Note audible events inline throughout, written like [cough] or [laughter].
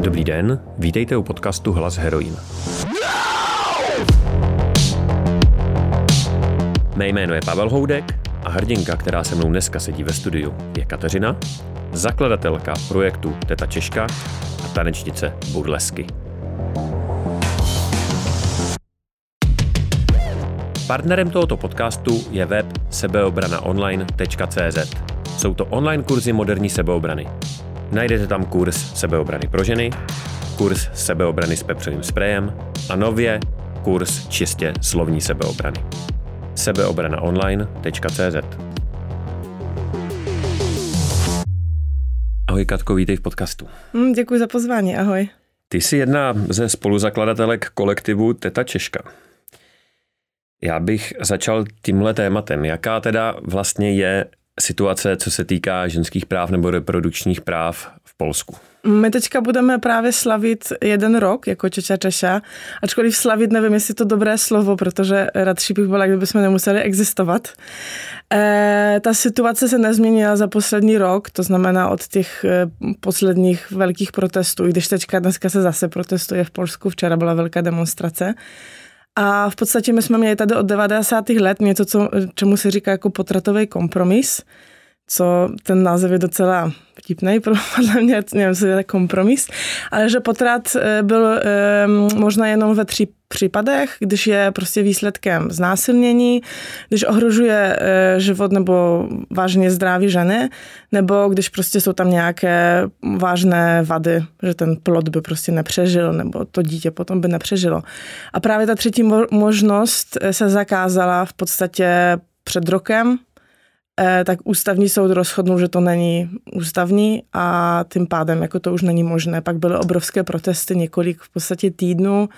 Dobrý den, vítejte u podcastu Hlas heroin. Mé jméno je Pavel Houdek a hrdinka, která se mnou dneska sedí ve studiu, je Kateřina, zakladatelka projektu Teta Češka a tanečnice Burlesky. Partnerem tohoto podcastu je web sebeobranaonline.cz. Jsou to online kurzy moderní sebeobrany. Najdete tam kurz sebeobrany pro ženy, kurz sebeobrany s pepřovým sprejem a nově kurz čistě slovní sebeobrany. sebeobranaonline.cz Ahoj Katko, vítej v podcastu. Mm, děkuji za pozvání, ahoj. Ty jsi jedna ze spoluzakladatelek kolektivu Teta Češka. Já bych začal tímhle tématem. Jaká teda vlastně je situace, co se týká ženských práv nebo reprodukčních práv v Polsku? My teďka budeme právě slavit jeden rok jako Čeča Češa, ačkoliv slavit nevím, jestli to dobré slovo, protože radši bych byla, kdybychom nemuseli existovat. E, ta situace se nezměnila za poslední rok, to znamená od těch e, posledních velkých protestů, i když teďka dneska se zase protestuje v Polsku, včera byla velká demonstrace. A v podstatě my jsme měli tady od 90. let něco, co, čemu se říká jako potratový kompromis, co ten název je docela vtipný, [laughs] podle mě, nevím, co je kompromis, ale že potrat eh, byl e, možná jenom ve tři případech, když je prostě výsledkem znásilnění, když ohrožuje e, život nebo vážně zdraví ženy, nebo když prostě jsou tam nějaké vážné vady, že ten plod by prostě nepřežil, nebo to dítě potom by nepřežilo. A právě ta třetí možnost se zakázala v podstatě před rokem, Eh, tak ústavní soud rozhodnul, že to není ústavní a tím pádem jako to už není možné. Pak byly obrovské protesty několik v podstatě týdnů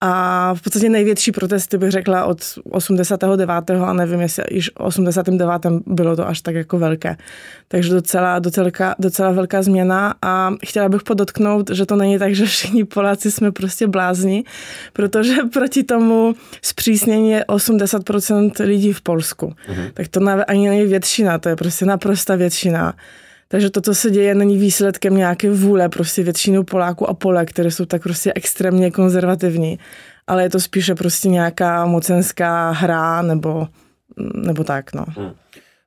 a v podstatě největší protesty bych řekla od 89. a nevím, jestli již 89. bylo to až tak jako velké. Takže docela, docela, docela velká změna a chtěla bych podotknout, že to není tak, že všichni Poláci jsme prostě blázni, protože [laughs] proti tomu zpřísnění je 80% lidí v Polsku. Mhm. Tak to ani není většina, to je prostě naprosta většina. Takže to, co se děje, není výsledkem nějaké vůle prostě většinu Poláků a Polek, které jsou tak prostě extrémně konzervativní, ale je to spíše prostě nějaká mocenská hra nebo, nebo tak, no. Hmm.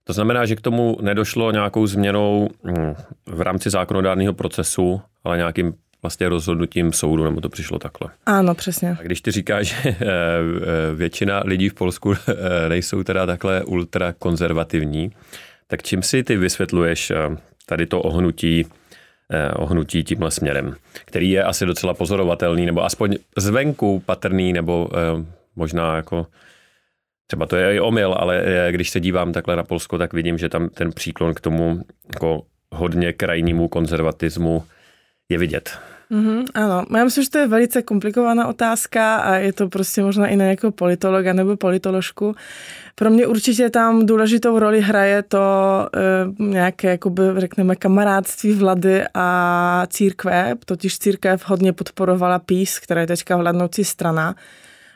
To znamená, že k tomu nedošlo nějakou změnou hm, v rámci zákonodárného procesu, ale nějakým vlastně rozhodnutím soudu, nebo to přišlo takhle. Ano, přesně. A když ty říkáš, [laughs] že eh, eh, většina lidí v Polsku [laughs] eh, nejsou teda takhle ultrakonzervativní, tak čím si ty vysvětluješ tady to ohnutí, eh, ohnutí tímhle směrem, který je asi docela pozorovatelný, nebo aspoň zvenku patrný, nebo eh, možná jako třeba to je i omyl, ale eh, když se dívám takhle na Polsko, tak vidím, že tam ten příklon k tomu jako hodně krajnímu konzervatismu je vidět. Mm-hmm, ano, já myslím, že to je velice komplikovaná otázka a je to prostě možná i na jako politologa nebo politoložku. Pro mě určitě tam důležitou roli hraje to e, nějaké, jakoby, řekneme, kamarádství vlády a církve, totiž církev hodně podporovala PIS, která je teďka vládnoucí strana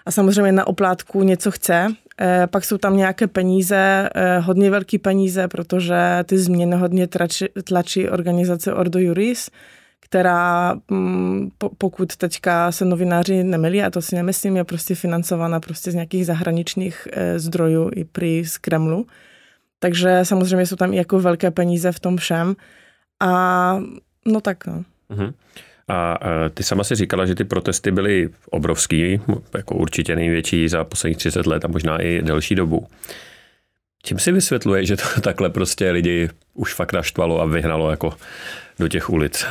a samozřejmě na oplátku něco chce. E, pak jsou tam nějaké peníze, e, hodně velké peníze, protože ty změny hodně tlačí, tlačí organizace Ordo Juris, která, mm, pokud teďka se novináři nemilí, a to si nemyslím, je prostě financovaná prostě z nějakých zahraničních eh, zdrojů i prý z Kremlu. Takže samozřejmě jsou tam i jako velké peníze v tom všem. A no tak no. Uh-huh. A eh, ty sama si říkala, že ty protesty byly obrovský, jako určitě největší za posledních 30 let a možná i delší dobu. Čím si vysvětluje, že to [laughs] takhle prostě lidi už fakt naštvalo a vyhnalo jako do těch ulic?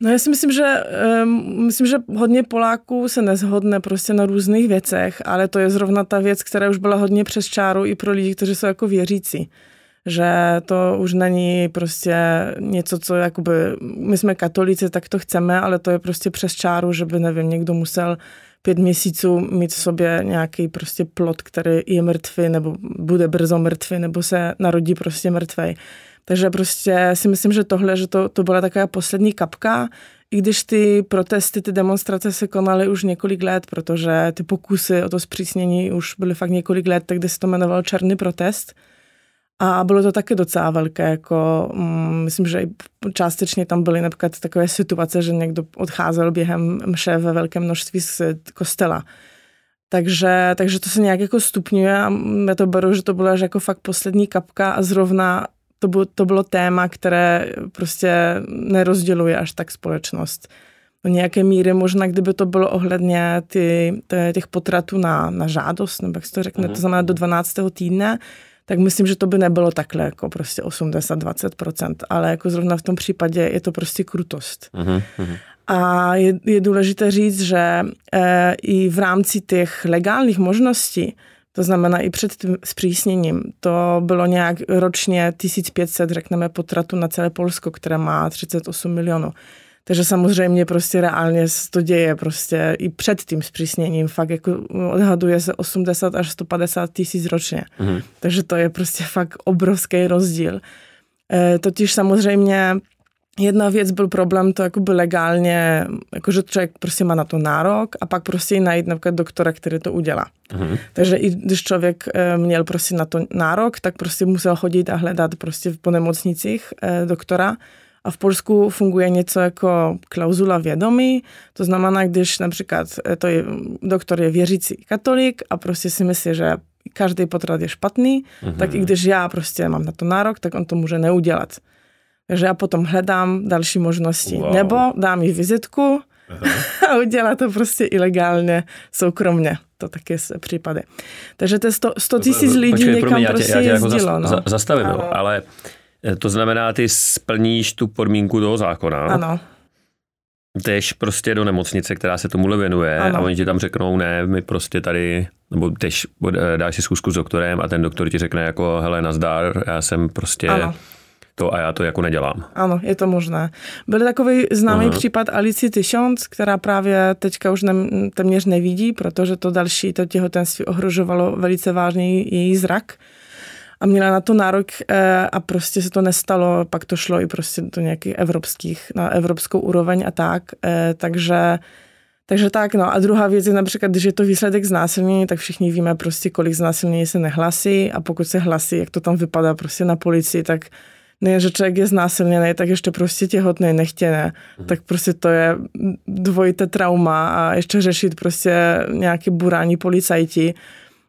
No já si myslím, že um, myslím, že hodně Poláků se nezhodne prostě na různých věcech, ale to je zrovna ta věc, která už byla hodně přes čáru i pro lidi, kteří jsou jako věřící. Že to už není prostě něco, co jakoby, my jsme katolíci, tak to chceme, ale to je prostě přes čáru, že by, nevím, někdo musel pět měsíců mít v sobě nějaký prostě plot, který je mrtvý, nebo bude brzo mrtvý, nebo se narodí prostě mrtvej. Takže prostě si myslím, že tohle, že to, to byla taková poslední kapka, i když ty protesty, ty demonstrace se konaly už několik let, protože ty pokusy o to zpřísnění už byly fakt několik let, tak se to jmenovalo Černý protest. A bylo to taky docela velké, jako mm, myslím, že částečně tam byly například takové situace, že někdo odcházel během mše ve velkém množství z kostela. Takže, takže to se nějak jako stupňuje a já to beru, že to byla jako fakt poslední kapka a zrovna to bylo, to bylo téma, které prostě nerozděluje až tak společnost. Do nějaké míry možná, kdyby to bylo ohledně ty, těch potratů na, na žádost, nebo jak se to řekne, to znamená do 12. týdne, tak myslím, že to by nebylo takhle jako prostě 80-20%, ale jako zrovna v tom případě je to prostě krutost. Mm-hmm. A je, je důležité říct, že e, i v rámci těch legálních možností, to znamená i před tím zpřísněním, to bylo nějak ročně 1500, řekneme, potratu na celé Polsko, které má 38 milionů. Takže samozřejmě prostě reálně se to děje prostě i před tím zpřísněním. Fakt jako odhaduje se 80 až 150 tisíc ročně. Mm. Takže to je prostě fakt obrovský rozdíl. E, totiž samozřejmě Jedna věc byl problém to jakoby legálně, jakože člověk prostě má na to nárok a pak prostě najít například doktora, který to udělá. Mm. Takže i když člověk e, měl prostě na to nárok, tak prostě musel chodit a hledat prostě po nemocnicích e, doktora, a v Polsku funguje něco jako klauzula vědomí, to znamená, když například eh, to je, doktor je věřící katolik a prostě si myslí, že každý potrat je špatný, mm-hmm. tak i když já prostě mám na to nárok, tak on to může neudělat. Takže já potom hledám další možnosti. Wow. Nebo dám jí vizitku Aha. [laughs] a udělá to prostě ilegálně, soukromně. To taky se případy. Takže to je 100 tisíc lidí Počkej, někam promiň, prostě já tě, já tě jezdilo. Jako no. zastavím, ale... ale Eh, to znamená, ty splníš tu podmínku toho zákona. Ano. Jdeš prostě do nemocnice, která se tomuhle věnuje ano. a oni ti tam řeknou, ne, my prostě tady, nebo jdeš, eh, dáš si zkusku s doktorem a ten doktor ti řekne jako, hele, nazdar, já jsem prostě ano. To a já to jako nedělám. Ano, je to možné. Byl takový známý Aha. případ Alici Tysiąc, která právě teďka už ne, téměř nevidí, protože to další to těhotenství ohrožovalo velice vážně její zrak a měla na to nárok eh, a prostě se to nestalo, pak to šlo i prostě do nějakých evropských, na evropskou úroveň a tak, eh, takže takže tak, no. A druhá věc je například, když je to výsledek znásilnění, tak všichni víme prostě, kolik znásilnění se nehlasí a pokud se hlasí, jak to tam vypadá prostě na policii, tak nejen, že člověk je znásilněný, tak ještě prostě těhotný, nechtěné. Mhm. Tak prostě to je dvojité trauma a ještě řešit prostě nějaké burání policajti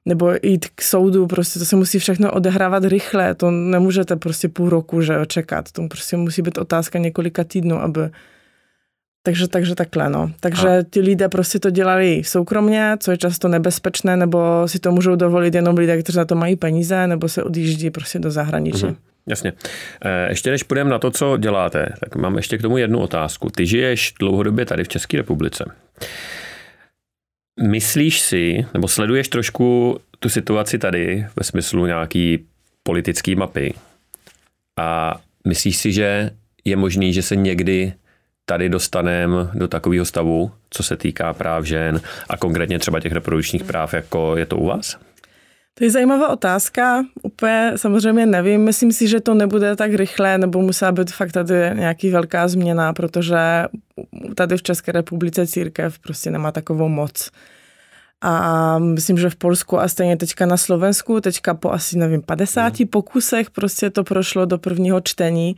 nebo jít k soudu, prostě to se musí všechno odehrávat rychle, to nemůžete prostě půl roku že čekat, to prostě musí být otázka několika týdnů, aby takže, takže takhle, no. Takže a. ti lidé prostě to dělali soukromně, co je často nebezpečné, nebo si to můžou dovolit jenom lidé, kteří na to mají peníze, nebo se odjíždí prostě do zahraničí. Mhm. Jasně. Eh, ještě než půjdeme na to, co děláte, tak mám ještě k tomu jednu otázku. Ty žiješ dlouhodobě tady v České republice. Myslíš si, nebo sleduješ trošku tu situaci tady ve smyslu nějaký politický mapy a myslíš si, že je možný, že se někdy tady dostaneme do takového stavu, co se týká práv žen a konkrétně třeba těch reprodukčních práv, jako je to u vás? To je zajímavá otázka. Úplně samozřejmě nevím. Myslím si, že to nebude tak rychle, nebo musela být fakt tady nějaký velká změna, protože tady v České republice církev prostě nemá takovou moc. A myslím, že v Polsku a stejně teďka na Slovensku, teďka po asi, nevím, 50 mm. pokusech prostě to prošlo do prvního čtení,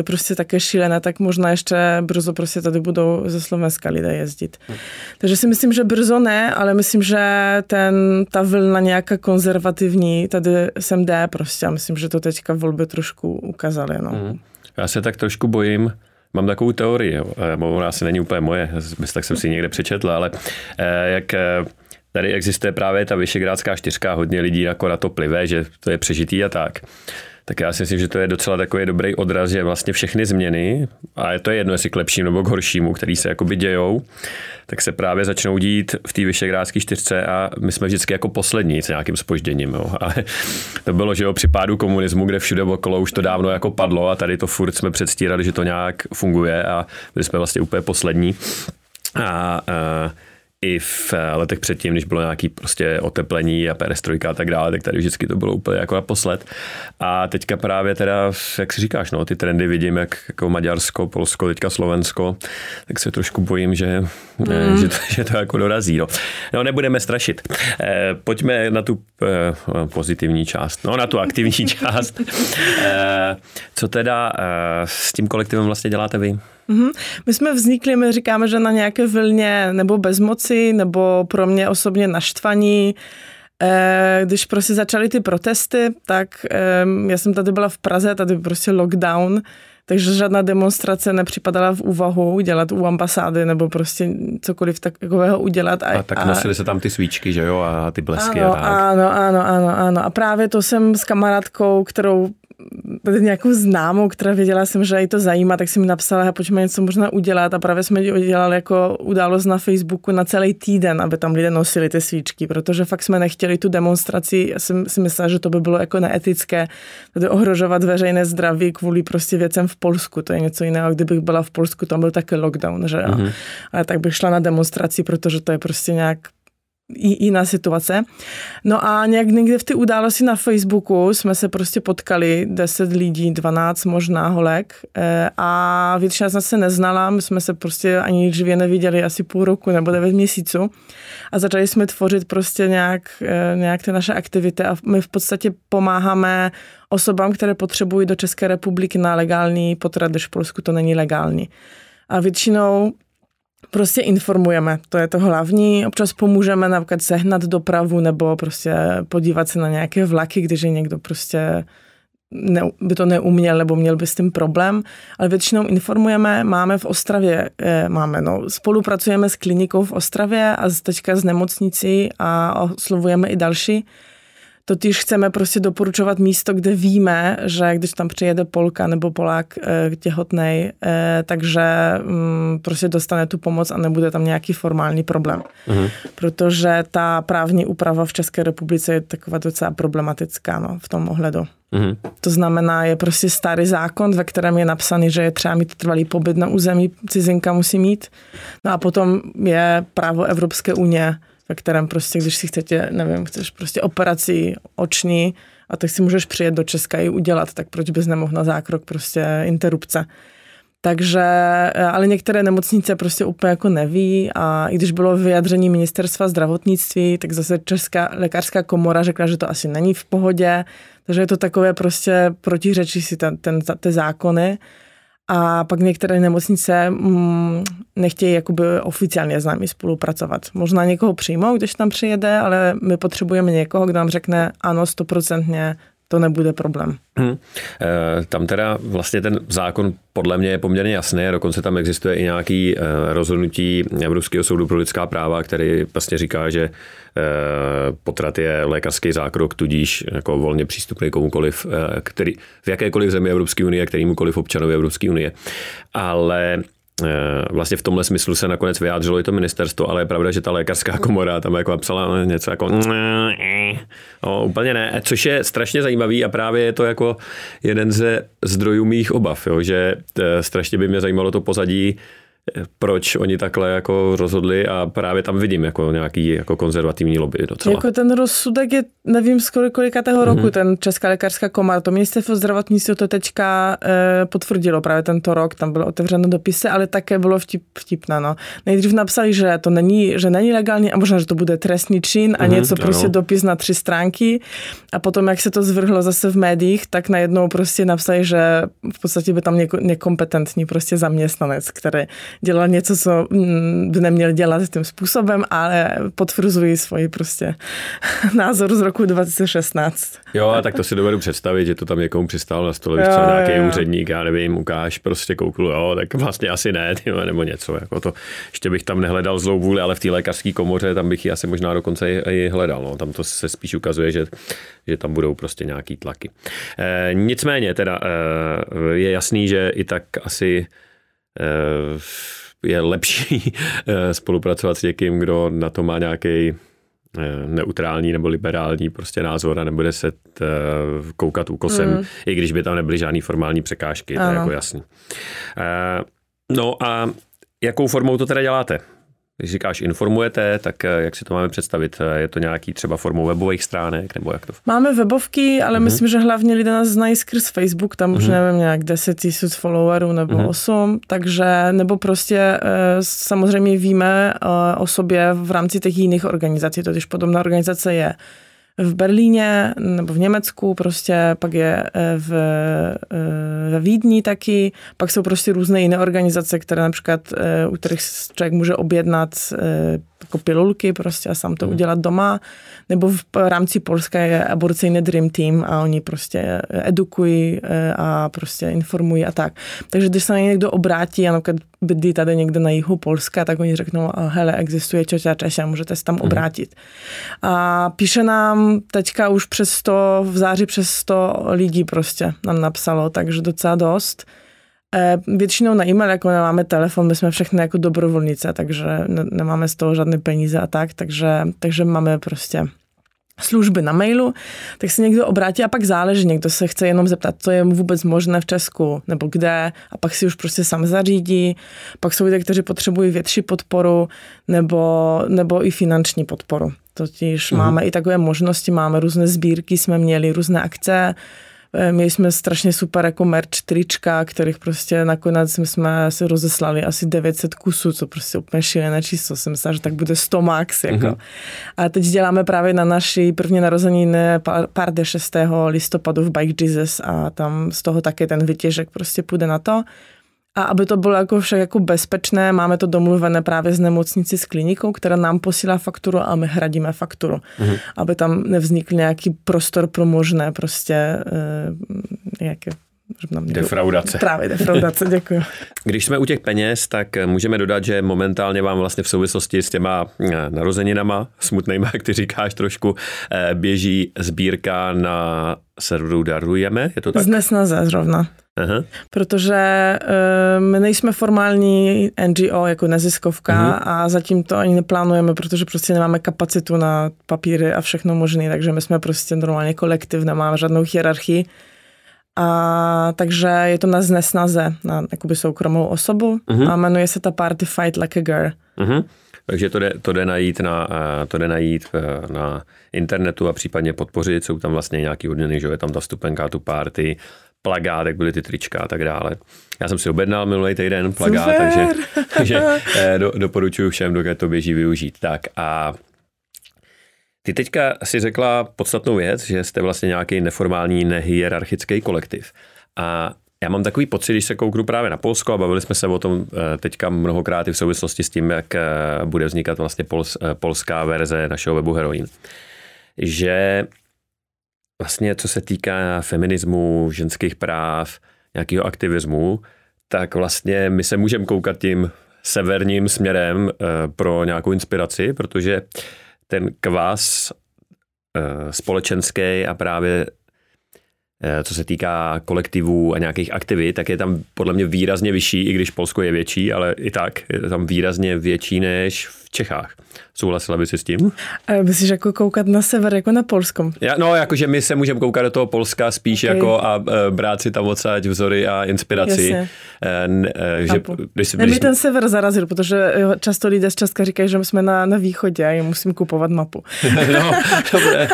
je prostě také šílené, tak možná ještě brzo prostě tady budou ze Slovenska lidé jezdit. Mm. Takže si myslím, že brzo ne, ale myslím, že ten, ta vlna nějaká konzervativní tady sem jde prostě a myslím, že to teďka volby trošku ukázaly. No. Mm. Já se tak trošku bojím, Mám takovou teorii, ona asi není úplně moje, tak jsem si někde přečetl, ale eh, jak eh, tady existuje právě ta Vyšegrádská čtyřka, hodně lidí jako na to plive, že to je přežitý a tak. Tak já si myslím, že to je docela takový dobrý odraz, že vlastně všechny změny, a je to jedno, jestli k lepšímu nebo k horšímu, který se jakoby dějou, tak se právě začnou dít v té Vyšegrádské čtyřce a my jsme vždycky jako poslední s nějakým spožděním. Jo. [laughs] Ale to bylo, že jo, při pádu komunismu, kde všude okolo už to dávno jako padlo a tady to furt jsme předstírali, že to nějak funguje a byli jsme vlastně úplně poslední. A, a i v letech předtím, když bylo nějaký prostě oteplení a perestrojka a tak dále, tak tady vždycky to bylo úplně jako naposled. A teďka právě teda, jak si říkáš, no, ty trendy vidím, jak jako Maďarsko, Polsko, teďka Slovensko, tak se trošku bojím, že, mm. že, to, [laughs] že to jako dorazí. No. no, nebudeme strašit. Eh, pojďme na tu eh, pozitivní část, no na tu aktivní [laughs] část. Eh, co teda eh, s tím kolektivem vlastně děláte vy? Mm-hmm. My jsme vznikli, my říkáme, že na nějaké vlně nebo bezmoci, nebo pro mě osobně naštvaní, eh, když prostě začaly ty protesty, tak já jsem tady byla v Praze, tady prostě lockdown, takže žádná demonstrace nepřipadala v úvahu dělat u ambasády nebo prostě cokoliv takového udělat. A, a tak nosily se tam ty svíčky, že jo, a ty blesky ano, a tak. Ano, ano, ano, ano. A právě to jsem s kamarádkou, kterou nějakou známou, která věděla jsem, že jí to zajímá, tak si mi napsala, pojďme něco možná udělat. A právě jsme udělali jako událost na Facebooku na celý týden, aby tam lidé nosili ty svíčky, protože fakt jsme nechtěli tu demonstraci, já jsem si myslela, že to by bylo jako neetické, tady ohrožovat veřejné zdraví kvůli prostě věcem v Polsku, to je něco jiného, kdybych byla v Polsku, tam byl taky lockdown, že mm-hmm. ale tak bych šla na demonstraci, protože to je prostě nějak jiná situace. No a nějak někde v té události na Facebooku jsme se prostě potkali, 10 lidí, 12 možná holek eh, a většina z nás se neznala, my jsme se prostě ani živě neviděli asi půl roku nebo 9 měsíců a začali jsme tvořit prostě nějak, eh, nějak ty naše aktivity a my v podstatě pomáháme osobám, které potřebují do České republiky na legální potrat, když v Polsku to není legální. A většinou prostě informujeme, to je to hlavní. Občas pomůžeme například sehnat dopravu nebo prostě podívat se na nějaké vlaky, když je někdo prostě ne, by to neuměl nebo měl by s tím problém, ale většinou informujeme, máme v Ostravě, eh, máme, no, spolupracujeme s klinikou v Ostravě a teďka s nemocnicí a oslovujeme i další Totiž chceme prostě doporučovat místo, kde víme, že když tam přijede Polka nebo Polák e, těhotnej, e, takže mm, prostě dostane tu pomoc a nebude tam nějaký formální problém. Mhm. Protože ta právní úprava v České republice je taková docela problematická no, v tom ohledu. Mhm. To znamená, je prostě starý zákon, ve kterém je napsaný, že je třeba mít trvalý pobyt na území, cizinka musí mít. No a potom je právo Evropské unie, ve kterém prostě, když si chcete, nevím, chceš prostě operaci oční a tak si můžeš přijet do Česka i udělat, tak proč bys nemohl na zákrok prostě interrupce. Takže, ale některé nemocnice prostě úplně jako neví a i když bylo vyjadření ministerstva zdravotnictví, tak zase Česká lékařská komora řekla, že to asi není v pohodě, takže je to takové prostě protiřečí si ten, ten, ty zákony. A pak některé nemocnice mm, nechtějí jakoby oficiálně s námi spolupracovat. Možná někoho přijmou, když tam přijede, ale my potřebujeme někoho, kdo nám řekne ano, stoprocentně to nebude problém. Hmm. Tam teda vlastně ten zákon podle mě je poměrně jasný, dokonce tam existuje i nějaký eh, rozhodnutí Evropského soudu pro lidská práva, který vlastně říká, že eh, potrat je lékařský zákrok, tudíž jako volně přístupný komukoliv, který v jakékoliv zemi Evropské unie, kterýmukoliv občanovi Evropské unie. Ale vlastně v tomhle smyslu se nakonec vyjádřilo i to ministerstvo, ale je pravda, že ta lékařská komora tam jako napsala něco jako no, úplně ne, což je strašně zajímavý a právě je to jako jeden ze zdrojů mých obav, jo, že eh, strašně by mě zajímalo to pozadí proč oni takhle jako rozhodli a právě tam vidím jako nějaký jako konzervativní lobby docela. Jako ten rozsudek je, nevím skoro kolikátého roku, mm-hmm. ten Česká lékařská komora, to ministerstvo zdravotnictví to teďka e, potvrdilo právě tento rok, tam bylo otevřeno dopisy, ale také bylo vtip, vtipné. No. Nejdřív napsali, že to není, že není legální a možná, že to bude trestný čin a mm-hmm, něco ano. prostě dopis na tři stránky a potom, jak se to zvrhlo zase v médiích, tak najednou prostě napsali, že v podstatě by tam něko, nekompetentní prostě zaměstnanec, který dělal něco, co mm, by neměl dělat tím způsobem, ale potvrzují svoji prostě [laughs] názor z roku 2016. Jo, a tak to si dovedu představit, že to tam někomu přistál na stole, co nějaký jo. úředník, já nevím, ukáž, prostě kouklu, jo, tak vlastně asi ne, tyhle, nebo něco, jako to, ještě bych tam nehledal zlou vůli, ale v té lékařské komoře tam bych ji asi možná dokonce i, i hledal, no. tam to se spíš ukazuje, že, že tam budou prostě nějaký tlaky. E, nicméně teda e, je jasný, že i tak asi je lepší eh, spolupracovat s někým, kdo na to má nějaký eh, neutrální nebo liberální prostě názor a nebude se koukat úkosem, mm. i když by tam nebyly žádný formální překážky, ano. to je jako jasný. No a jakou formou to teda děláte? Když říkáš informujete, tak eh, jak si to máme představit? Eh, je to nějaký třeba formou webových stránek, nebo jak to? Máme webovky, ale uh-huh. myslím, že hlavně lidé nás znají skrz Facebook, tam uh-huh. už mhm. nevím, nějak 10 tisíc followerů nebo uh-huh. 8, takže nebo prostě samozřejmě víme o sobě v rámci těch jiných organizací, totiž podobná organizace je v Berlíně nebo v Německu, prostě pak je eh, v, eh, ve Vídni taky, pak jsou prostě různé jiné organizace, které například, eh, u kterých člověk může objednat jako pilulky prostě a sám to mm. udělat doma, nebo v rámci Polska je aborcijný Dream Team a oni prostě edukují a prostě informují a tak. Takže když se na někdo obrátí a například bydlí tady někde na jihu Polska, tak oni řeknou, hele, existuje Čoťa Češa, můžete se tam mm. obrátit. A píše nám teďka už přes 100, v září přes 100 lidí prostě nám napsalo, takže docela dost. E, většinou na e-mail, jako nemáme telefon, my jsme všechny jako dobrovolnice, takže ne, nemáme z toho žádné peníze a tak, takže, takže máme prostě služby na mailu, tak se někdo obrátí a pak záleží, někdo se chce jenom zeptat, co je mu vůbec možné v Česku nebo kde a pak si už prostě sám zařídí. Pak jsou lidé, kteří potřebují větší podporu nebo, nebo i finanční podporu. Totiž mm-hmm. máme i takové možnosti, máme různé sbírky, jsme měli různé akce, měli jsme strašně super jako merch trička, kterých prostě nakonec jsme se rozeslali asi 900 kusů, co prostě úplně šílené číslo. Jsem myslela, že tak bude 100 max. Jako. Mm-hmm. A teď děláme právě na naší první narozeniny pár 6. listopadu v Bike Jesus a tam z toho také ten vytěžek prostě půjde na to. A aby to bylo jako však jako bezpečné, máme to domluvené právě z nemocnici s klinikou, která nám posílá fakturu a my hradíme fakturu. Mm-hmm. Aby tam nevznikl nějaký prostor pro možné prostě uh, jaké Defraudace. Právě defraudace, děkuji. [laughs] Když jsme u těch peněz, tak můžeme dodat, že momentálně vám vlastně v souvislosti s těma eh, narozeninama, smutnýma, [laughs] jak ty říkáš trošku, eh, běží sbírka na serveru Darujeme, je to tak? Z Nesnaze zrovna. Aha. Protože uh, my nejsme formální NGO jako neziskovka Aha. Mhm. a zatím to ani neplánujeme, protože prostě nemáme kapacitu na papíry a všechno možné, takže my jsme prostě normálně kolektiv, nemáme žádnou hierarchii. A takže je to na znesnaze, na jakoby soukromou osobu uh-huh. a jmenuje se ta Party Fight Like a Girl. Uh-huh. Takže to jde, to jde najít, na, eh, to jde najít eh, na internetu a případně podpořit. Jsou tam vlastně nějaký odměny, že je tam ta stupenka, tu party, plagát, jak byly ty trička a tak dále. Já jsem si objednal minulý týden plagát, Super. takže, [laughs] takže eh, do, doporučuji všem, dokud to běží využít. Tak a ty teďka si řekla podstatnou věc, že jste vlastně nějaký neformální, nehierarchický kolektiv. A já mám takový pocit, když se kouknu právě na Polsko a bavili jsme se o tom eh, teďka mnohokrát i v souvislosti s tím, jak eh, bude vznikat vlastně pols, polská verze našeho webu Heroin, že vlastně co se týká feminismu, ženských práv, nějakého aktivismu, tak vlastně my se můžeme koukat tím severním směrem eh, pro nějakou inspiraci, protože ten kvás eh, společenský a právě co se týká kolektivů a nějakých aktivit, tak je tam podle mě výrazně vyšší, i když Polsko je větší, ale i tak je tam výrazně větší než v Čechách. Souhlasila by si s tím? A myslíš jako koukat na sever, jako na Polskom? Ja, no, jakože my se můžeme koukat do toho Polska spíš okay. jako a e, brát si tam odsaď vzory a inspiraci. Jasně. E, že, když, když... Mě ten sever zarazil, protože často lidé z Česka říkají, že jsme na, na východě a já musím kupovat mapu. [laughs] no, dobré.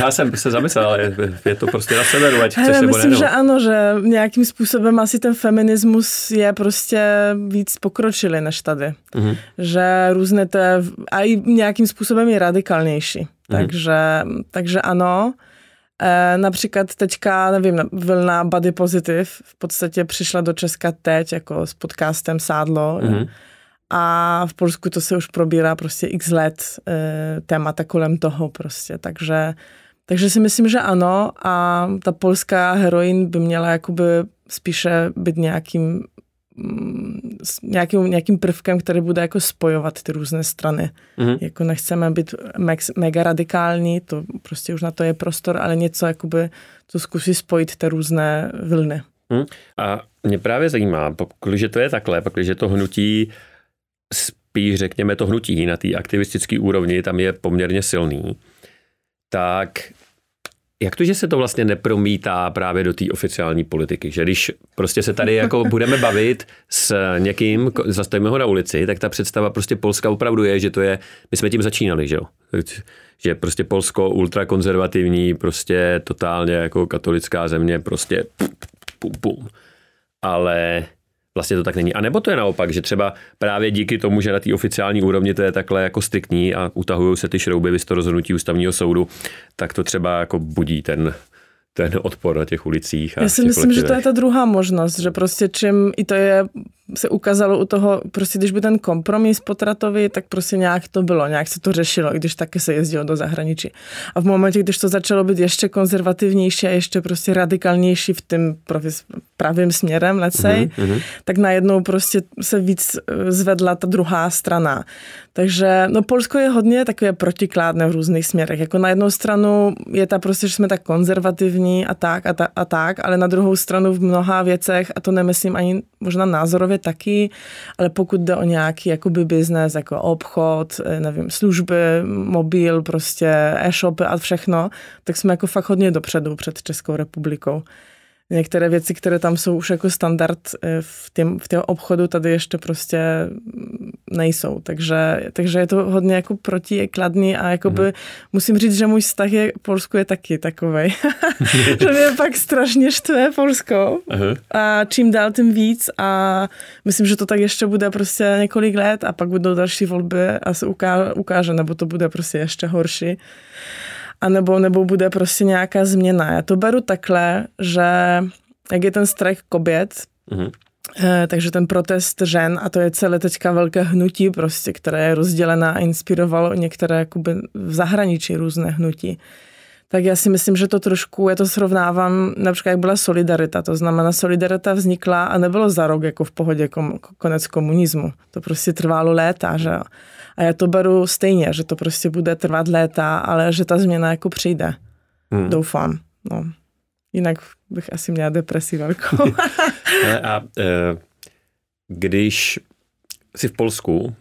Já jsem se zamyslel, ale je, je to prostě na severu, ať chceš nebo Myslím, že ano, že nějakým způsobem asi ten feminismus je prostě víc pokročilý než tady. Mm-hmm. Že různé té, a i nějakým způsobem je radikálnější. Mm. Takže, takže ano. E, například teďka, nevím, vlna Body Positive v podstatě přišla do Česka teď jako s podcastem Sádlo. Mm. A v Polsku to se už probírá prostě x let e, témata kolem toho prostě, takže takže si myslím, že ano a ta polská heroin by měla jakoby spíše být nějakým s nějakým, nějakým prvkem, který bude jako spojovat ty různé strany. Mm-hmm. Jako nechceme být mega radikální, to prostě už na to je prostor, ale něco, jakoby, co zkusí spojit ty různé vlny. Mm. A mě právě zajímá, pokud to je takhle, pokud to hnutí spíš řekněme to hnutí na té aktivistické úrovni tam je poměrně silný, tak jak to, že se to vlastně nepromítá právě do té oficiální politiky? Že když prostě se tady jako [laughs] budeme bavit s někým, zastavíme ho na ulici, tak ta představa prostě Polska opravdu je, že to je, my jsme tím začínali, že jo? Že prostě Polsko ultrakonzervativní, prostě totálně jako katolická země, prostě pum, pum, pum. Ale vlastně to tak není. A nebo to je naopak, že třeba právě díky tomu, že na té oficiální úrovni to je takhle jako striktní a utahují se ty šrouby, vy to rozhodnutí ústavního soudu, tak to třeba jako budí ten, ten odpor na těch ulicích. A Já si myslím, že to je ta druhá možnost, že prostě čím, i to je se ukázalo u toho, prostě když byl ten kompromis potratový, tak prostě nějak to bylo, nějak se to řešilo, i když taky se jezdilo do zahraničí. A v momentě, když to začalo být ještě konzervativnější a ještě prostě radikálnější v tím pravým směrem, let's say, mm-hmm. tak najednou prostě se víc eh, zvedla ta druhá strana. Takže no Polsko je hodně takové protikládné v různých směrech. Jako na jednu stranu je ta prostě, že jsme tak konzervativní a tak a, ta, a tak, ale na druhou stranu v mnoha věcech, a to nemyslím ani možná názorově právě taky, ale pokud jde o nějaký jakoby biznes, jako obchod, eh, nevím, služby, mobil, prostě e-shopy a všechno, tak jsme jako fakt hodně dopředu před Českou republikou některé věci, které tam jsou už jako standard eh, v tém, v obchodu, tady ještě prostě nejsou. Takže, takže je to hodně jako protikladný a jakoby mm. musím říct, že můj vztah je Polsku je taky takovej. [laughs] že mě pak strašně štve Polsko uh-huh. a čím dál tím víc a myslím, že to tak ještě bude prostě několik let a pak budou další volby a se ukáže, ukáže nebo to bude prostě ještě horší anebo, nebo bude prostě nějaká změna. Já to beru takhle, že jak je ten strajk kobět, mm-hmm. takže ten protest žen, a to je celé teďka velké hnutí prostě, které je rozdělené a inspirovalo některé jakoby v zahraničí různé hnutí. Tak já si myslím, že to trošku, já to srovnávám, například jak byla solidarita, to znamená solidarita vznikla a nebylo za rok jako v pohodě kom, konec komunismu. To prostě trvalo léta, že a já to beru stejně, že to prostě bude trvat léta, ale že ta změna jako přijde. Hmm. Doufám. No. Jinak bych asi měla depresi velkou. [laughs] a e, když jsi v Polsku,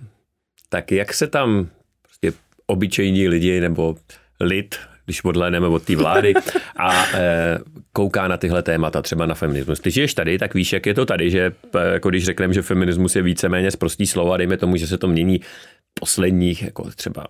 tak jak se tam prostě obyčejní lidi nebo lid, když odhlédneme od té vlády a e, kouká na tyhle témata, třeba na feminismus. Ty žiješ tady, tak víš, jak je to tady, že jako když řekneme, že feminismus je víceméně z prostý slova, dejme tomu, že se to mění posledních jako třeba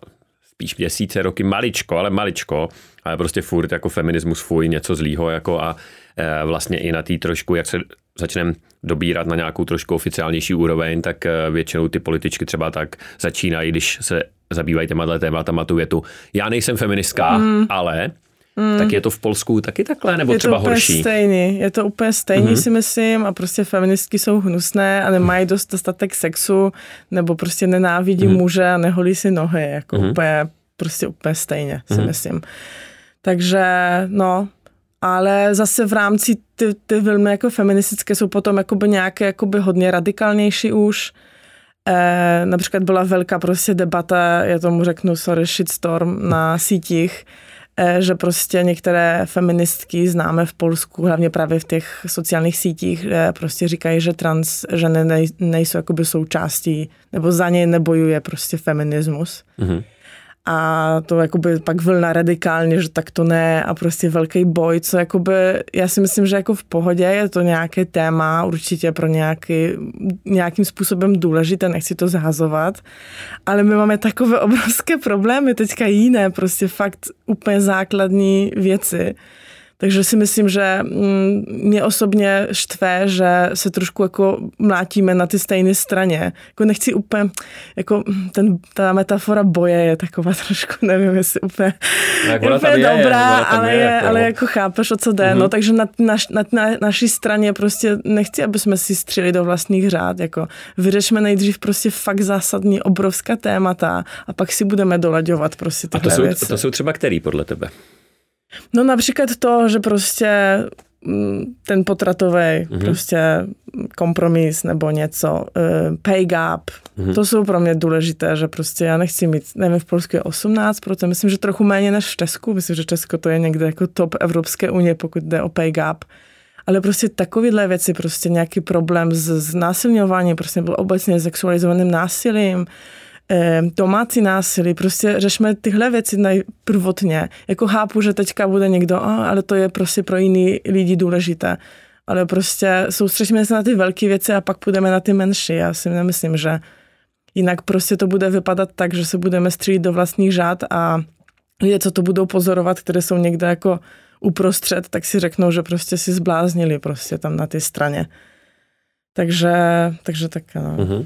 spíš měsíce, roky, maličko, ale maličko, ale prostě furt jako feminismus fuj, něco zlýho jako a e, vlastně i na té trošku, jak se začneme dobírat na nějakou trošku oficiálnější úroveň, tak e, většinou ty političky třeba tak začínají, když se zabývají těma tématama tu větu. Já nejsem feministka, mm. ale Mm. Tak je to v Polsku taky takhle, nebo je třeba to úplně horší? Stejný. Je to úplně stejný, mm-hmm. si myslím, a prostě feministky jsou hnusné a nemají dost dostatek sexu, nebo prostě nenávidí mm-hmm. muže a neholí si nohy, jako mm-hmm. úplně, prostě úplně stejně, si mm-hmm. myslím. Takže, no, ale zase v rámci ty, ty filmy jako feministické jsou potom jakoby nějaké jakoby hodně radikálnější už. E, například byla velká prostě debata, já tomu řeknu, sorry, shitstorm na sítích, Eh, že prostě některé feministky známe v Polsku, hlavně právě v těch sociálních sítích, prostě říkají, že trans ženy nejsou jakoby součástí, nebo za ně nebojuje prostě feminismus. Mm-hmm a to jakoby pak vlna radikálně, že tak to ne a prostě velký boj, co jakoby, já si myslím, že jako v pohodě je to nějaké téma, určitě pro nějaký, nějakým způsobem důležité, nechci to zhazovat, ale my máme takové [laughs] obrovské problémy, teďka jiné, prostě fakt úplně základní věci, takže si myslím, že mm, mě osobně štve, že se trošku jako mlátíme na ty stejné straně. Jako nechci úplně, jako ten, ta metafora boje je taková [laughs] trošku, nevím, jestli úplně, no, úplně je, dobrá, je, ale, je, jako... ale jako chápeš, o co jde. Mm-hmm. No, takže na, na, na, na naší straně prostě nechci, aby jsme si střeli do vlastních řád. Jako vyřešme nejdřív prostě fakt zásadní obrovská témata a pak si budeme dolaďovat prostě tyhle a to jsou, věci. to jsou třeba který podle tebe? No například to, že prostě mm, ten potratový mm-hmm. prostě kompromis nebo něco, uh, pay gap, mm-hmm. to jsou pro mě důležité, že prostě já nechci mít, nevím, v Polsku je 18%, myslím, že trochu méně než v Česku, myslím, že Česko to je někde jako top Evropské unie, pokud jde o pay gap, ale prostě takovéhle věci, prostě nějaký problém s, násilňováním, prostě obecně sexualizovaným násilím, domácí násilí, prostě řešme tyhle věci nejprvotně. Jako chápu, že teďka bude někdo, ale to je prostě pro jiný lidi důležité. Ale prostě soustředíme se na ty velké věci a pak půjdeme na ty menší. Já si nemyslím, že jinak prostě to bude vypadat tak, že se budeme střílit do vlastních řád a lidé, co to budou pozorovat, které jsou někde jako uprostřed, tak si řeknou, že prostě si zbláznili prostě tam na té straně. Takže, takže tak no. Mm-hmm.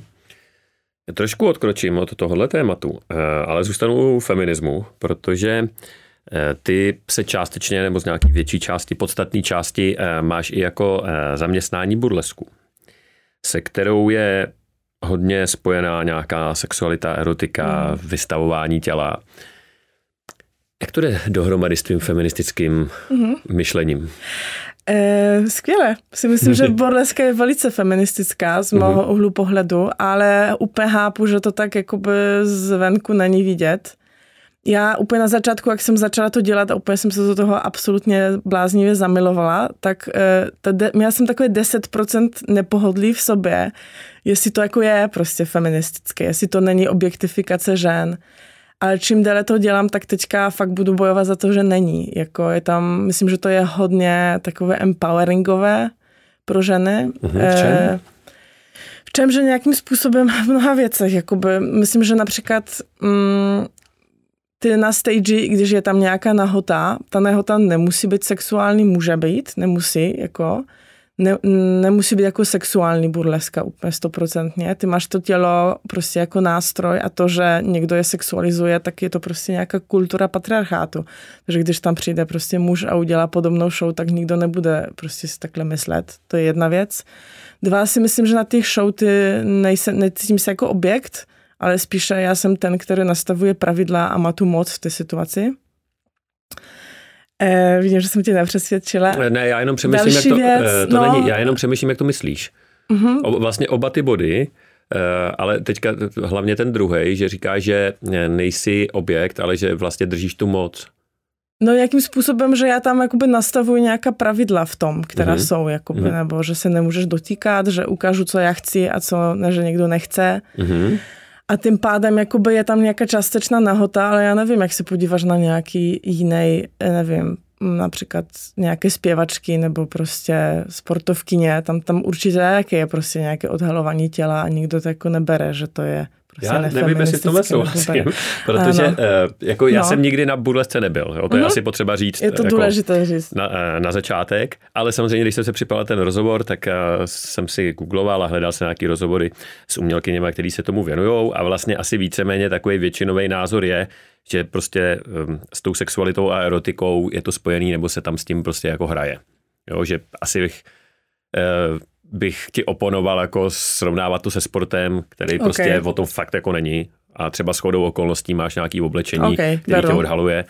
Trošku odkročím od tohohle tématu, eh, ale zůstanu u feminismu, protože eh, ty se částečně nebo z nějaké větší části, podstatné části eh, máš i jako zaměstnání burlesku, se kterou je hodně spojená nějaká sexualita, erotika, mm. vystavování těla. Jak to jde dohromady s tvým feministickým mm-hmm. myšlením? E, skvěle. Si myslím, že [laughs] burleska je velice feministická z mého mm-hmm. uhlu pohledu, ale úplně chápu, že to tak jakoby zvenku není vidět. Já úplně na začátku, jak jsem začala to dělat a úplně jsem se do toho absolutně bláznivě zamilovala, tak e, tady, měla jsem takové 10% nepohodlí v sobě, jestli to jako je prostě feministické, jestli to není objektifikace žen. Ale čím déle to dělám, tak teďka fakt budu bojovat za to, že není. Jako je tam, myslím, že to je hodně takové empoweringové pro ženy. Mhm, v čem? E, v čem, že nějakým způsobem [laughs] v mnoha věcech. Jakoby, myslím, že například mm, ty na stage, když je tam nějaká nahota, ta nahota nemusí být sexuální, může být, nemusí, jako, ne, nemusí být jako sexuální burleska úplně stoprocentně. Ty máš to tělo prostě jako nástroj a to, že někdo je sexualizuje, tak je to prostě nějaká kultura patriarchátu. Takže když tam přijde prostě muž a udělá podobnou show, tak nikdo nebude prostě si takhle myslet. To je jedna věc. Dva si myslím, že na těch show ty nejse, necítím se jako objekt, ale spíše já jsem ten, který nastavuje pravidla a má tu moc v té situaci. Eh, vidím, že jsem tě nepřesvědčila. Ne, já jenom přemýšlím, Další jak to, věc, eh, to no. není, já jenom přemýšlím, jak to myslíš. Uh-huh. O, vlastně oba ty body, eh, ale teďka hlavně ten druhý, že říká, že nejsi objekt, ale že vlastně držíš tu moc. No jakým způsobem, že já tam jakoby nastavuji nějaká pravidla v tom, která uh-huh. jsou, jakoby, uh-huh. nebo že se nemůžeš dotýkat, že ukážu, co já chci a co ne, že někdo nechce. Uh-huh. A tím pádem jakoby je tam nějaká částečná nahota, ale já nevím, jak se podíváš na nějaký jiný, nevím, například nějaké zpěvačky nebo prostě sportovkyně, tam, tam určitě je prostě nějaké odhalování těla a nikdo to jako nebere, že to je Prostě já nevím, jestli s tomhle souhlasím, [laughs] protože uh, jako já no. jsem nikdy na burlesce nebyl, jo, to je mhm. asi potřeba říct. Je to jako důležité říct. Na, eh, na začátek, ale samozřejmě, když jsem se připravil ten rozhovor, tak jsem si googloval a hledal se nějaký rozhovory s umělkyněmi, který se tomu věnují a vlastně asi víceméně takový většinový názor je, že prostě um, s tou sexualitou a erotikou je to spojený, nebo se tam s tím prostě jako hraje. Jo, že asi bych bych ti oponoval jako srovnávat to se sportem, který okay. prostě o tom fakt jako není. A třeba s chodou okolností máš nějaký oblečení, okay, který tě odhaluje,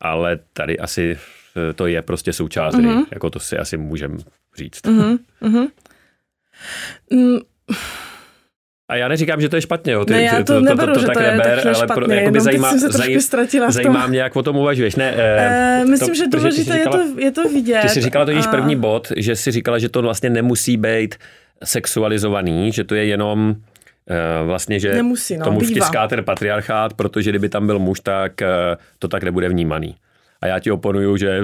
ale tady asi eh, to je prostě součást mm-hmm. hry, jako to si asi můžeme říct. Mm-hmm. Mm. A já neříkám, že to je špatně. Jo. Ty, ne, já to, to, neberu, to, to, to tak to neber, ale špatně, pro, zajímá, se zaj, zajímá mě, jak o tom uvažuješ. Ne, e, myslím, to, že důležité je, to, je to vidět. Ty jsi říkala to již a... první bod, že jsi říkala, že to vlastně nemusí být sexualizovaný, že to je jenom uh, vlastně, že Nemusí, no, tomu vtiská ten patriarchát, protože kdyby tam byl muž, tak to tak nebude vnímaný. A já ti oponuju, že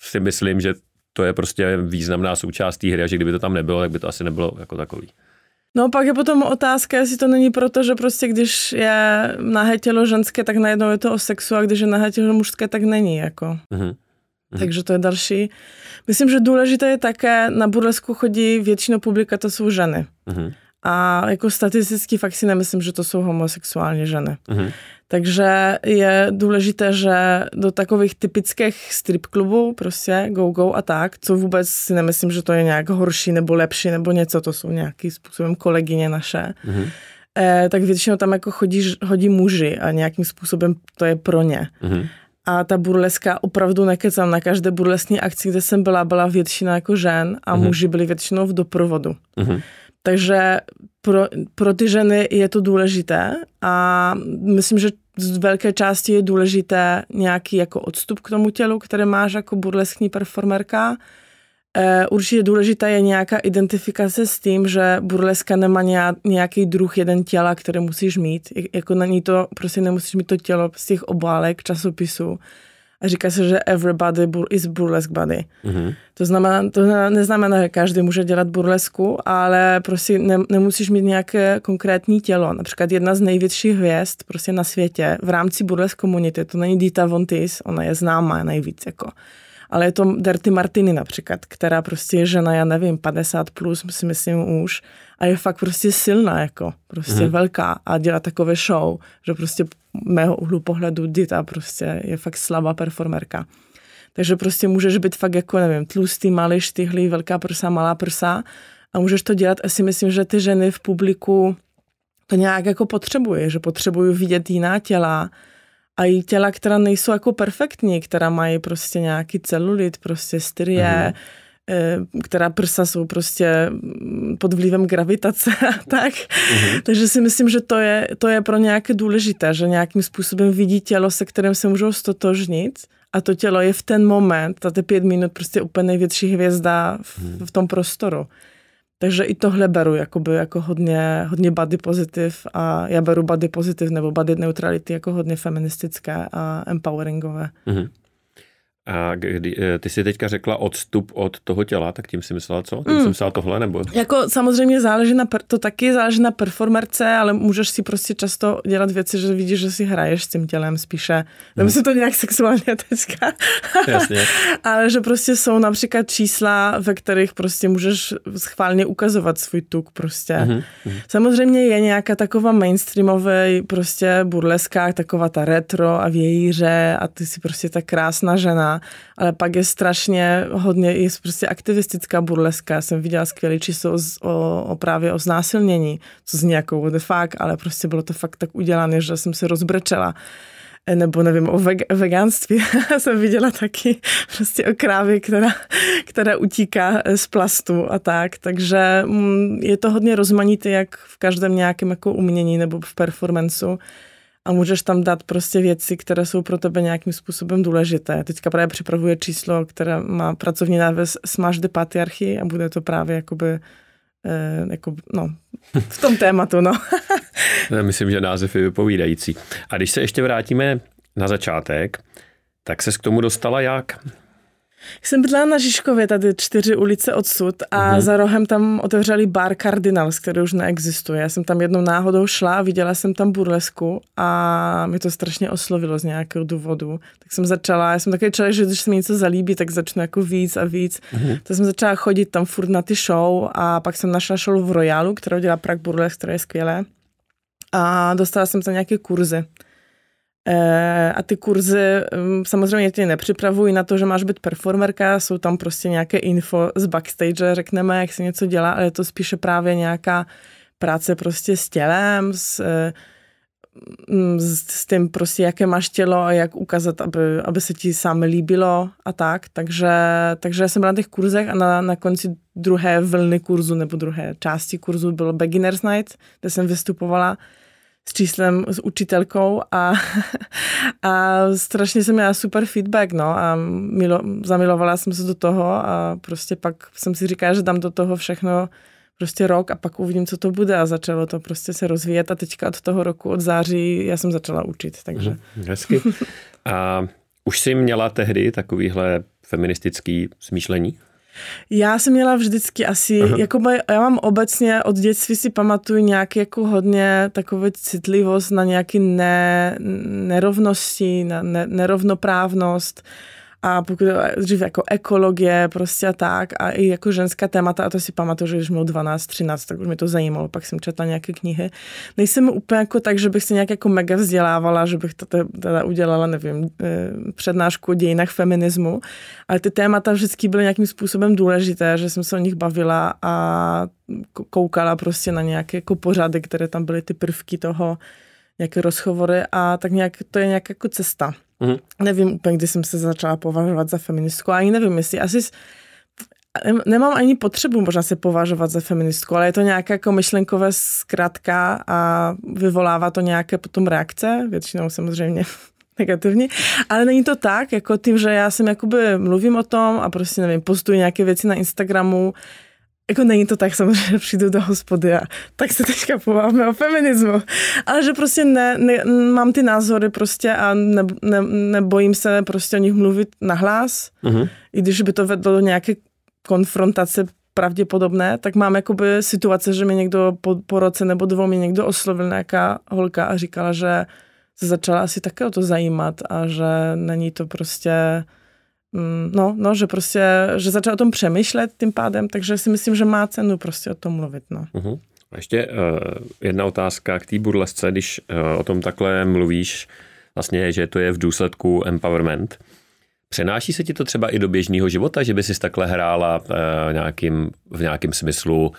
si myslím, že to je prostě významná součást té hry a že kdyby to tam nebylo, tak by to asi nebylo jako takový. No pak je potom otázka, jestli to není proto, že prostě když je nahé tělo ženské, tak najednou je to o sexu a když je nahé tělo mužské, tak není. Jako. Uh-huh. Takže to je další. Myslím, že důležité je také, na burlesku chodí většinou publika, to jsou ženy. Uh-huh. A jako statisticky fakt si nemyslím, že to jsou homosexuální ženy. Uh-huh. Takže je důležité, že do takových typických strip klubů, prostě go go a tak, co vůbec si nemyslím, že to je nějak horší nebo lepší nebo něco, to jsou nějakým způsobem kolegyně naše, mm-hmm. eh, tak většinou tam jako chodí, hodí muži a nějakým způsobem to je pro ně. Mm-hmm. A ta burleska, opravdu nekecám, na každé burlesní akci, kde jsem byla, byla většina jako žen a mm-hmm. muži byli většinou v doprovodu. Mm-hmm. Takže pro, pro ty ženy je to důležité a myslím, že z velké části je důležité nějaký jako odstup k tomu tělu, které máš jako burleskní performerka. E, určitě důležitá je nějaká identifikace s tím, že burleska nemá nějaký druh jeden těla, které musíš mít. Jako není to, prostě nemusíš mít to tělo z těch obálek časopisů. Říká se, že everybody is burlesque body. Mm-hmm. To, znamená, to neznamená, že každý může dělat burlesku, ale prostě ne, nemusíš mít nějaké konkrétní tělo. Například jedna z největších hvězd prostě na světě v rámci burlesk komunity, to není Dita Von Tis, ona je známá nejvíc jako ale je to Dirty Martini například, která prostě je žena, já nevím, 50 plus, si myslím už, a je fakt prostě silná, jako, prostě hmm. velká a dělá takové show, že prostě mého úhlu pohledu Dita prostě je fakt slabá performerka. Takže prostě můžeš být fakt jako, nevím, tlustý, malý, štyhlý, velká prsa, malá prsa a můžeš to dělat a si myslím, že ty ženy v publiku to nějak jako potřebují, že potřebují vidět jiná těla, a i těla, která nejsou jako perfektní, která mají prostě nějaký celulit, prostě styrie, mm. která prsa jsou prostě mm, pod vlivem gravitace a tak. Mm. Takže si myslím, že to je, to je pro nějaké důležité, že nějakým způsobem vidí tělo, se kterým se můžou stotožnit a to tělo je v ten moment, za ty pět minut prostě úplně největší hvězda v, mm. v tom prostoru. Takže i tohle beru jakoby, jako hodně, hodně body pozitiv a já beru body pozitiv nebo body neutrality jako hodně feministické a empoweringové. Mm-hmm. A kdy, eh, ty jsi teďka řekla odstup od toho těla, tak tím si myslela co? Tím mm. jsem myslela tohle, nebo? Jako samozřejmě záleží na, to taky záleží na performerce, ale můžeš si prostě často dělat věci, že vidíš, že si hraješ s tím tělem spíše. Mm. Nemyslím to nějak sexuálně teďka. [laughs] Jasně. ale že prostě jsou například čísla, ve kterých prostě můžeš schválně ukazovat svůj tuk prostě. Mm. Samozřejmě je nějaká taková mainstreamová prostě burleska, taková ta retro a vějíře a ty si prostě ta krásná žena ale pak je strašně hodně i prostě aktivistická burleska. Já jsem viděla skvělý číslo o, o, právě o znásilnění, co zní jako what the fuck, ale prostě bylo to fakt tak udělané, že jsem se rozbrečela. Nebo nevím, o veg- veganství. [laughs] Jsem viděla taky prostě o krávě, která, která utíká z plastu a tak, takže mm, je to hodně rozmanité, jak v každém nějakém jako umění nebo v performanceu a můžeš tam dát prostě věci, které jsou pro tebe nějakým způsobem důležité. Teďka právě připravuje číslo, které má pracovní název Smash the Patriarchy a bude to právě jakoby eh, jako, no, [laughs] v tom tématu, no. [laughs] Myslím, že název je vypovídající. A když se ještě vrátíme na začátek, tak se k tomu dostala jak? Jsem bydlela na Žižkově, tady čtyři ulice odsud a uh-huh. za rohem tam otevřeli bar Cardinals, který už neexistuje. Já jsem tam jednou náhodou šla a viděla jsem tam burlesku a mi to strašně oslovilo z nějakého důvodu. Tak jsem začala, já jsem takový člověk, že když se mi něco zalíbí, tak začnu jako víc a víc. Uh-huh. Tak jsem začala chodit tam furt na ty show a pak jsem našla show v Royalu, kterou dělá Prague Burlesque, které je skvělé. A dostala jsem tam nějaké kurzy. Eh, a ty kurzy mm, samozřejmě tě nepřipravují na to, že máš být performerka, jsou tam prostě nějaké info z backstage, řekneme, jak se něco dělá, ale je to spíše právě nějaká práce prostě s tělem, s, mm, s, s tím prostě, jaké máš tělo a jak ukázat, aby, aby se ti sám líbilo a tak. Takže, takže já jsem byla na těch kurzech a na, na konci druhé vlny kurzu nebo druhé části kurzu bylo Beginner's Night, kde jsem vystupovala s číslem, s učitelkou a, a strašně jsem měla super feedback, no a milo, zamilovala jsem se do toho a prostě pak jsem si říkala, že dám do toho všechno prostě rok a pak uvidím, co to bude a začalo to prostě se rozvíjet a teďka od toho roku, od září, já jsem začala učit, takže. Mhm, hezky. A už jsi měla tehdy takovýhle feministický smýšlení? Já jsem měla vždycky asi, Aha. jako já mám obecně od dětství si pamatuju nějaký jako hodně takovou citlivost na nějaké ne, nerovnosti, na ne, nerovnoprávnost a pokud dřív jako ekologie prostě a tak a i jako ženská témata a to si pamatuju, že když měl 12, 13, tak už mě to zajímalo, pak jsem četla nějaké knihy. Nejsem úplně jako tak, že bych se nějak jako mega vzdělávala, že bych to teda udělala, nevím, eh, přednášku o dějinách feminismu, ale ty témata vždycky byly nějakým způsobem důležité, že jsem se o nich bavila a koukala prostě na nějaké jako pořady, které tam byly ty prvky toho, nějaké rozhovory a tak nějak, to je nějaká jako cesta. Mm-hmm. Nevím úplně, kdy jsem se začala považovat za feministku, ani nevím, jestli asi nemám ani potřebu možná se považovat za feministku, ale je to nějaká jako myšlenkové zkratka a vyvolává to nějaké potom reakce, většinou samozřejmě [laughs] negativní, ale není to tak, jako tím, že já jsem jakoby mluvím o tom a prostě nevím, postuji nějaké věci na Instagramu, jako není to tak samozřejmě, že přijdu do hospody a tak se teďka pováme o feminismu. Ale že prostě ne, ne, mám ty názory prostě a ne, ne, nebojím se prostě o nich mluvit nahlas. Uh-huh. I když by to vedlo do nějaké konfrontace pravděpodobné, tak mám jakoby situace, že mi někdo po, po roce nebo dvou mi někdo oslovil nějaká holka a říkala, že se začala asi také o to zajímat a že není to prostě no, no, že prostě, že začal o tom přemýšlet tím pádem, takže si myslím, že má cenu prostě o tom mluvit, no. Uh-huh. A ještě uh, jedna otázka k té burlesce, když uh, o tom takhle mluvíš, vlastně, že to je v důsledku empowerment. Přenáší se ti to třeba i do běžného života, že by si takhle hrála uh, nějakým, v nějakém smyslu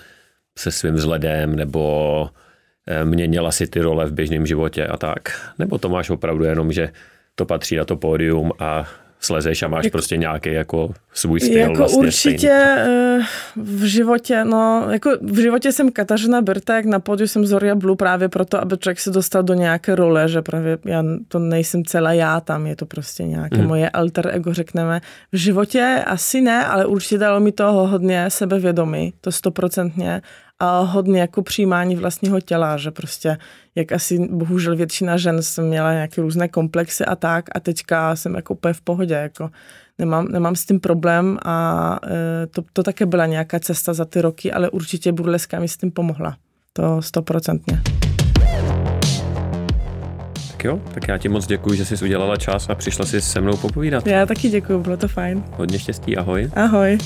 se svým vzhledem nebo uh, měnila si ty role v běžném životě a tak? Nebo to máš opravdu jenom, že to patří na to pódium a slezeš a máš jako, prostě nějaký jako svůj styl. Jako vlastně určitě stejný. Eh, v životě, no, jako v životě jsem Kateřina Bertek, na pódiu jsem Zoria Blue právě proto, aby člověk se dostal do nějaké role, že právě já to nejsem celá já tam, je to prostě nějaké hmm. moje alter ego, řekneme. V životě asi ne, ale určitě dalo mi toho hodně sebevědomí, to stoprocentně a hodně jako přijímání vlastního těla, že prostě, jak asi bohužel většina žen jsem měla nějaké různé komplexy a tak a teďka jsem jako úplně v pohodě, jako nemám, nemám s tím problém a e, to, to také byla nějaká cesta za ty roky, ale určitě burleska mi s tím pomohla. To stoprocentně. Tak jo, tak já ti moc děkuji, že jsi udělala čas a přišla si se mnou popovídat. Já taky děkuji, bylo to fajn. Hodně štěstí, ahoj. Ahoj.